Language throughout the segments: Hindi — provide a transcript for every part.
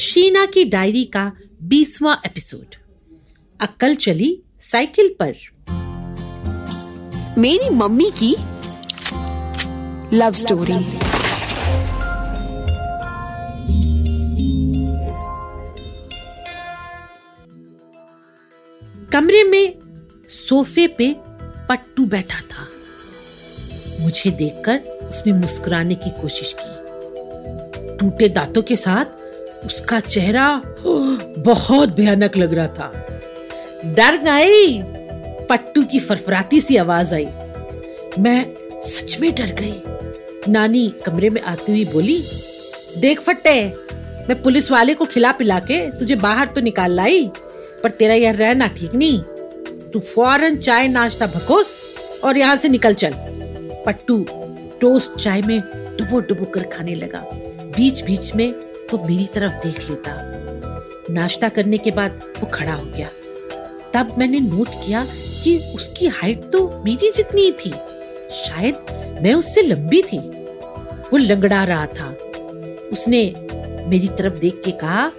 शीना की डायरी का बीसवा एपिसोड। अक्कल चली साइकिल पर। मेरी मम्मी की लव स्टोरी। कमरे में सोफे पे पट्टू बैठा था। मुझे देखकर उसने मुस्कुराने की कोशिश की। टूटे दांतों के साथ उसका चेहरा बहुत भयानक लग रहा था। डर गई। पट्टू की फरफराती सी आवाज़ आई। मैं सच में डर गई। नानी कमरे में आती हुई बोली, देख फट्टे, मैं पुलिस वाले को खिला पिला के तुझे बाहर तो निकाल लाई, पर तेरा यार रहना ठीक नहीं। तू फ़ौरन चाय नाश्ता भकोस और यहाँ से निकल चल। पट्टू टोस्ट चाय में डुबो डुबो कर खाने लगा। बीच बीच में वो मेरी तरफ़ देख लेता। नाश्ता करने के बाद वो खड़ा हो गया। तब मैंने नोट किया कि उसकी हाइट तो मेरी जितनी ही थी। शायद मैं उससे लंबी थी। वो लंगड़ा रहा था। उसने मेरी तरफ़ देख के कहा,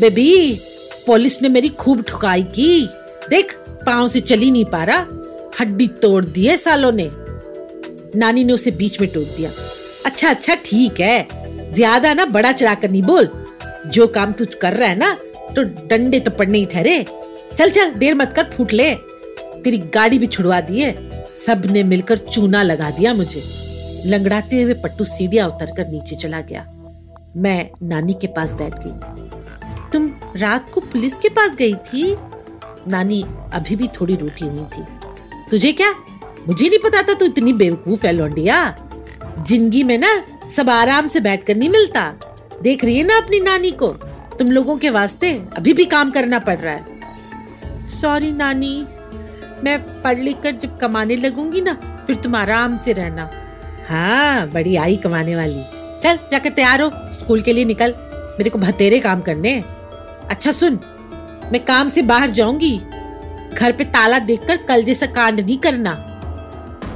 बेबी पुलिस ने मेरी खूब ठुकाई की। देख, पाँव से चली नहीं पा रहा। हड्डी तोड़ दी है सालों ने। नानी ने उसे बीच में टोक दिया। अच्छा अच्छा ठीक है। ज़्यादा ना बड़ा चढ़ा कर नहीं बोल। जो काम तू कर रहा है ना तो डंडे तो पड़ने ही ठहरे। चल चल, देर मत कर, फूट ले। तेरी गाड़ी भी छुड़वा दी है। सबने मिलकर चूना लगा दिया मुझे। लंगड़ाते हुए पट्टू सीढ़िया उतर कर नीचे चला गया। मैं नानी के पास बैठ गई। तुम रात को पुलिस के पास गई थी? नानी अभी भी थोड़ी रूठी हुई थी। तुझे क्या? मुझे नहीं पता था तू इतनी बेवकूफ़ है, लौंडिया। ज़िंदगी में ना सब आराम से बैठ कर नहीं मिलता। देख रही है ना अपनी नानी को? तुम लोगों के वास्ते अभी भी काम करना पड़ रहा है। सॉरी नानी। मैं पढ़ लिख कर जब कमाने लगूँगी ना, फिर तुम आराम से रहना। हाँ बड़ी आई कमाने वाली। चल, जाकर तैयार हो। स्कूल के लिए निकल। मेरे को भतेरे काम करने अच्छा सुन। मैं काम से बाहर जाऊँगी। घर पे ताला देखकर कल जैसा कांड नहीं करना।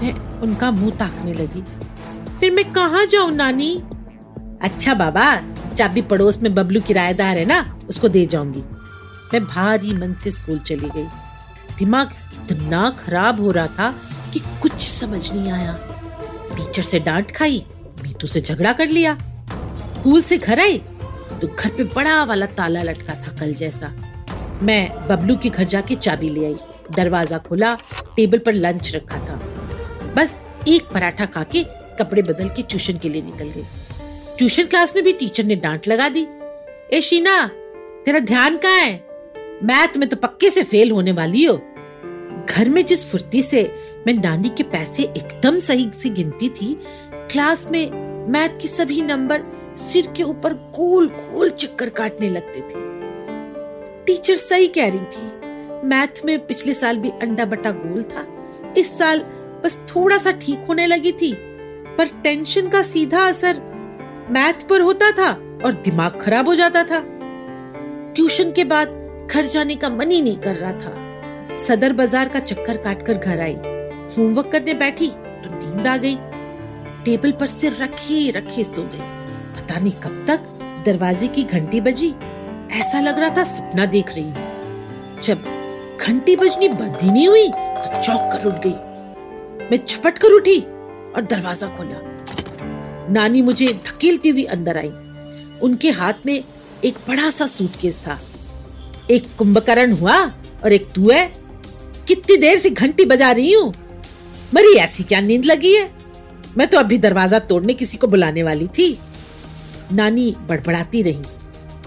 मैं उनका मुँह ताकने लगी। फिर मैं कहा जाऊँ, नानी? अच्छा बाबा, चाबी पड़ोस में बबलू किराएदार है ना, उसको दे जाऊँगी। मैं भारी मन से स्कूल चली गई। दिमाग इतना खराब हो रहा था कि कुछ समझ नहीं आया। टीचर से डांट खाई, मीतू से झगड़ा कर लिया। स्कूल से घर आई तो घर पे बड़ा वाला ताला लटका था कल जैसा। मैं बबलू के घर जाके चाबी ले आई। दरवाज़ा खोला, टेबल पर लंच रखा था। बस एक पराठा खा के कपड़े बदल के ट्यूशन के लिए निकल गई। ट्यूशन क्लास में भी टीचर ने डांट लगा दी। ए शीना, तेरा ध्यान कहाँ है? मैथ में तो पक्के से फेल होने वाली हो। घर में जिस फुर्ती से मैं नानी के पैसे एकदम सही से गिनती थी, क्लास में मैथ के सभी नंबर सिर के ऊपर गोल गोल चक्कर काटने लगते थे। टीचर सही कह रही थी, मैथ में पिछले साल भी अंडा बटा गोल था, इस साल बस थोड़ा सा ठीक होने लगी थी। पर टेंशन का सीधा असर मैथ पर होता था और दिमाग खराब हो जाता था। ट्यूशन के बाद घर जाने का मन ही नहीं कर रहा था। सदर बाज़ार का चक्कर काटकर घर आई। होमवर्क करने बैठी तो नींद आ गई। टेबल पर सिर रखे रखे सो गई। पता नहीं कब तक दरवाजे की घंटी बजी। ऐसा लग रहा था सपना देख रही जब घंटी बजनी बंद ही नहीं हुई तो चौक कर उठ गई। मैं छपट कर उठी। और दरवाज़ा खोला। नानी मुझे धकेलती हुई अंदर आई। उनके हाथ में एक बड़ा सा सूटकेस था। एक कुंभकर्ण हुआ और एक तू है। कितनी देर से घंटी बजा रही हूँ? मरी, ऐसी क्या नींद लगी है? मैं तो अभी दरवाज़ा तोड़ने किसी को बुलाने वाली थी। नानी बड़बड़ाती रही।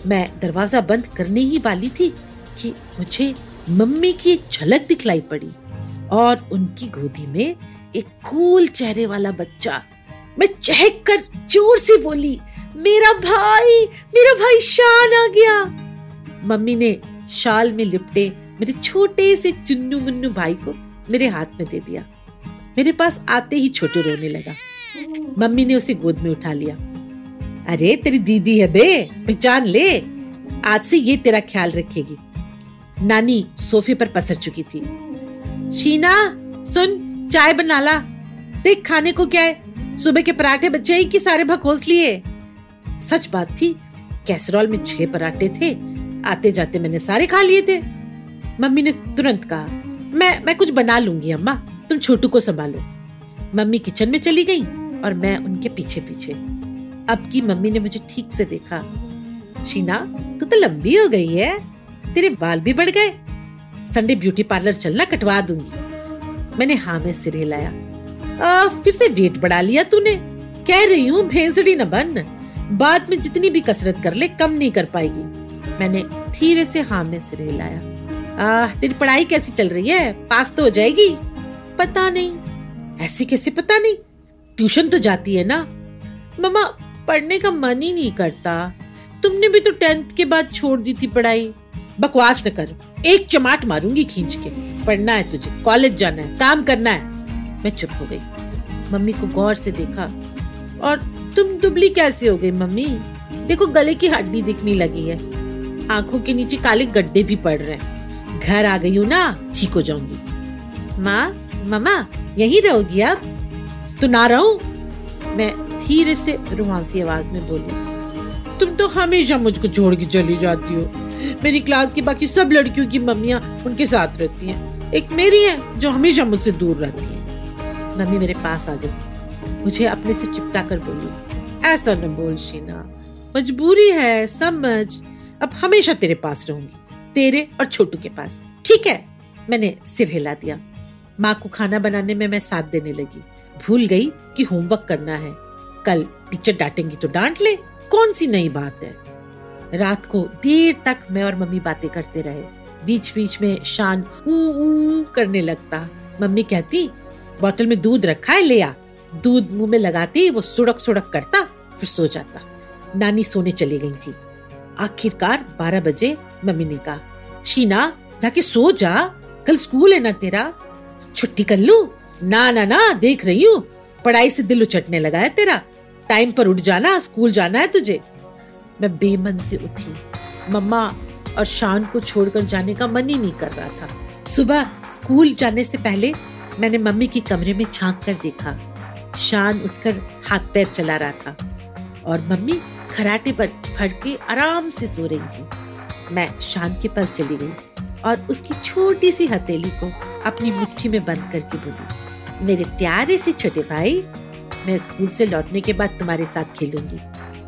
मैं दरवाज़ा बंद करने ही वाली थी कि मुझे मम्मी की झलक दिखलाई पड़ी और उनकी गोदी में एक कूल चेहरे वाला बच्चा। मैं चहक कर ज़ोर से बोली, मेरा भाई मेरा भाई शान आ गया। मम्मी ने शाल में लिपटे मेरे छोटे से चुन्नू मुन्नू भाई को मेरे हाथ में दे दिया। मेरे पास आते ही छोटू रोने लगा। मम्मी ने उसे गोद में उठा लिया। अरे, तेरी दीदी है बे, पहचान ले। आज से ये तेरा ख्याल रखेगी। नानी सोफे पर पसर चुकी थी। शीना, सुन चाय बना ला। देख खाने को क्या है? सुबह के पराठे बच्चे ही कि सारे भकोस लिए। सच बात थी, कैसरॉल में छह पराठे थे आते जाते मैंने सारे खा लिए थे। मम्मी ने तुरंत कहा, मैं मैं कुछ बना लूँगी अम्मा, तुम छोटू को संभालो। मम्मी किचन में चली गई और मैं उनके पीछे पीछे अब की मम्मी ने मुझे ठीक से देखा। शीना, तू तो लंबी हो गई है, तेरे बाल भी बढ़ गए। संडे ब्यूटी पार्लर चलना कटवा दूँगी। मैंने हाँ में सिर हिलाया। आ, फिर से वेट बढ़ा लिया तूने। कह रही हूँ भेंसड़ी न बन। बाद में जितनी भी कसरत कर ले कम नहीं कर पाएगी। मैंने धीरे से हाँ में सिर हिलाया। तेरी पढ़ाई कैसी चल रही है? पास तो हो जाएगी? पता नहीं। ऐसे कैसे पता नहीं? ट्यूशन तो जाती है ना। मम्मा पढ़ने का मन ही नहीं करता। तुमने भी तो टेंथ के बाद छोड़ दी थी पढ़ाई। बकवास न कर। एक चमाट मारूँगी खींच के। पढ़ना है तुझे कॉलेज जाना है, काम करना है। मैं चुप हो गई। मम्मी को गौर से देखा। और तुम दुबली कैसे हो गई, मम्मी? देखो, गले की हड्डी दिखने लगी है। आँखों के नीचे काले गड्ढे भी पड़ रहे हैं। घर आ गई हूँ ना, ठीक हो जाऊँगी। माँ, मम्मा, यही रहोगी अब तो ना रहो? मैं धीरे से रुहासी आवाज़ में बोली, तुम तो हमेशा मुझको छोड़ के चली जाती हो। मेरी क्लास की बाकी सब लड़कियों की मम्मियाँ उनके साथ रहती हैं। एक मेरी है जो हमेशा मुझसे दूर रहती है। मम्मी मेरे पास आ गई। मुझे अपने से चिपटा कर बोली, ऐसा न बोल, शीना। मजबूरी है, समझ। अब हमेशा तेरे पास रहूँगी। तेरे और छोटू के पास। ठीक है? मैंने सिर हिला दिया। माँ को खाना बनाने में मैं साथ देने लगी। भूल गई कि होमवर्क करना है। कल टीचर डांटेंगी तो डांट ले। कौन सी नई बात है? रात को देर तक मैं और मम्मी बातें करते रहे। बीच बीच में शान ऊ करने लगता। मम्मी कहती, बोतल में दूध रखा है, ले आ। दूध मुँह में लगाती, वो सुड़क सुड़क करता, फिर सो जाता। नानी सोने चली गई थी। आखिरकार बारह बजे मम्मी ने कहा, शीना, जाके सो जा। कल स्कूल है ना तेरा? छुट्टी कर लू? ना ना ना, देख रही हूँ। पढ़ाई से दिल उचटने लगा है तेरा। टाइम पर उठ जाना, स्कूल जाना है तुझे। मैं बेमन से उठी। मम्मा, और शान को छोड़कर जाने का मन ही नहीं कर रहा था। सुबह स्कूल जाने से पहले मैंने मम्मी की कमरे में झाँक कर देखा। शान उठकर हाथ पैर चला रहा था और मम्मी खराटे पर फड़ के आराम से सो रही थी। मैं शान के पास चली गई और उसकी छोटी सी हथेली को अपनी मुट्ठी में बंद करके बोली, मेरे प्यारे से छोटे भाई, मैं स्कूल से लौटने के बाद तुम्हारे साथ खेलूँगी।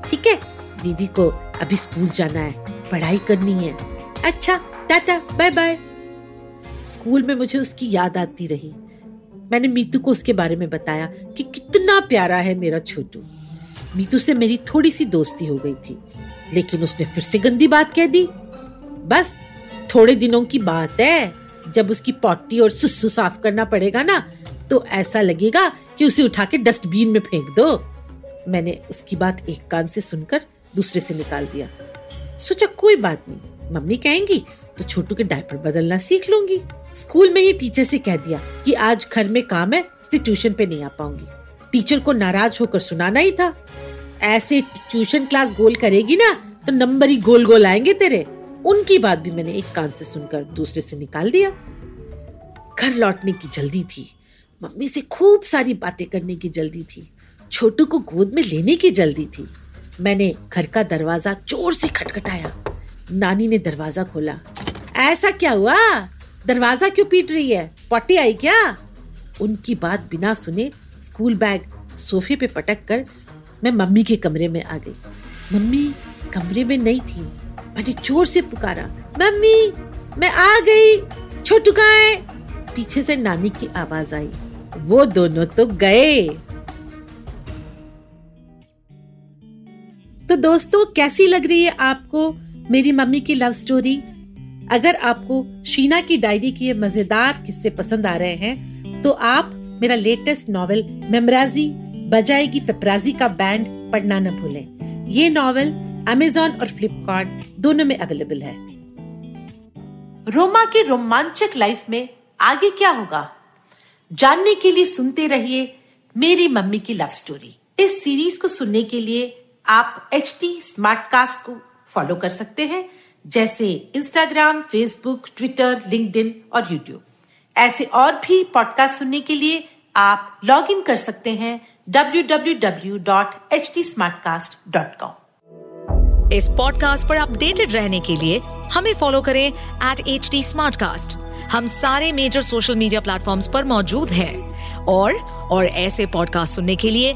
ठीक है? दीदी को अभी स्कूल जाना है, पढ़ाई करनी है। अच्छा टाटा बाय बाय स्कूल में मुझे उसकी याद आती रही। मैंने मीतू को उसके बारे में बताया कि कितना प्यारा है मेरा छोटू। मीतू से मेरी थोड़ी सी दोस्ती हो गई थी, लेकिन उसने फिर से गंदी बात कह दी। बस, थोड़े दिनों की बात है। जब उसकी पॉटी और सुसु साफ़ करना पड़ेगा ना तो ऐसा लगेगा कि उसे उठा के डस्टबिन में फेंक दो। मैंने उसकी बात एक कान से सुनकर दूसरे से निकाल दिया। सोचा, कोई बात नहीं, मम्मी कहेंगी तो छोटू के डायपर बदलना सीख लूँगी। स्कूल में ही टीचर से कह दिया कि आज घर में काम है, इसलिए ट्यूशन पे नहीं आ पाऊँगी। टीचर को नाराज़ होकर सुनाना ही था। ऐसे ट्यूशन क्लास गोल करेगी ना तो नंबर ही गोल गोल आएँगे तेरे। उनकी बात भी मैंने एक कान से सुनकर दूसरे से निकाल दिया। घर लौटने की जल्दी थी। मम्मी से खूब सारी बातें करने की जल्दी थी। छोटू को गोद में लेने की जल्दी थी। मैंने घर का दरवाज़ा ज़ोर से खटखटाया। नानी ने दरवाज़ा खोला। ऐसा क्या हुआ? दरवाज़ा क्यों पीट रही है? पट्टी आई क्या? उनकी बात बिना सुने स्कूल बैग सोफे पे पटक कर मैं मम्मी के कमरे में आ गई। मम्मी कमरे में नहीं थी, मैंने ज़ोर से पुकारा, मम्मी, मैं आ गई, छोटू कहाँ पीछे से नानी की आवाज़ आई, वो दोनों तो गए। तो दोस्तों, कैसी लग रही है आपको मेरी मम्मी की लव स्टोरी अगर आपको शीना की डायरी की मज़ेदार किस्से पसंद आ रहे हैं तो आप मेरा लेटेस्ट नॉवेल मेमराजी बजाएगी पेपराजी का बैंड पढ़ना न भूलें। ये नॉवेल अमेजॉन और फ्लिपकार्ट दोनों में अवेलेबल है। रोमा के रोमांचक लाइफ में आगे क्या होगा? जानने के लिए सुनते रहिए मेरी मम्मी की लव स्टोरी इस सीरीज़ को सुनने के लिए आप एच टी स्मार्ट कास्ट को फॉलो कर सकते हैं, जैसे इंस्टाग्राम फेसबुक ट्विटर लिंक्डइन और यूट्यूब ऐसे और भी पॉडकास्ट सुनने के लिए आप लॉग इन कर सकते हैं www.htsmartcast.com इस पॉडकास्ट पर अपडेटेड रहने के लिए हमें फॉलो करें एट एच डी हम सारे मेजर सोशल मीडिया प्लेटफॉर्म्स पर मौजूद हैं। और और ऐसे पॉडकास्ट सुनने के लिए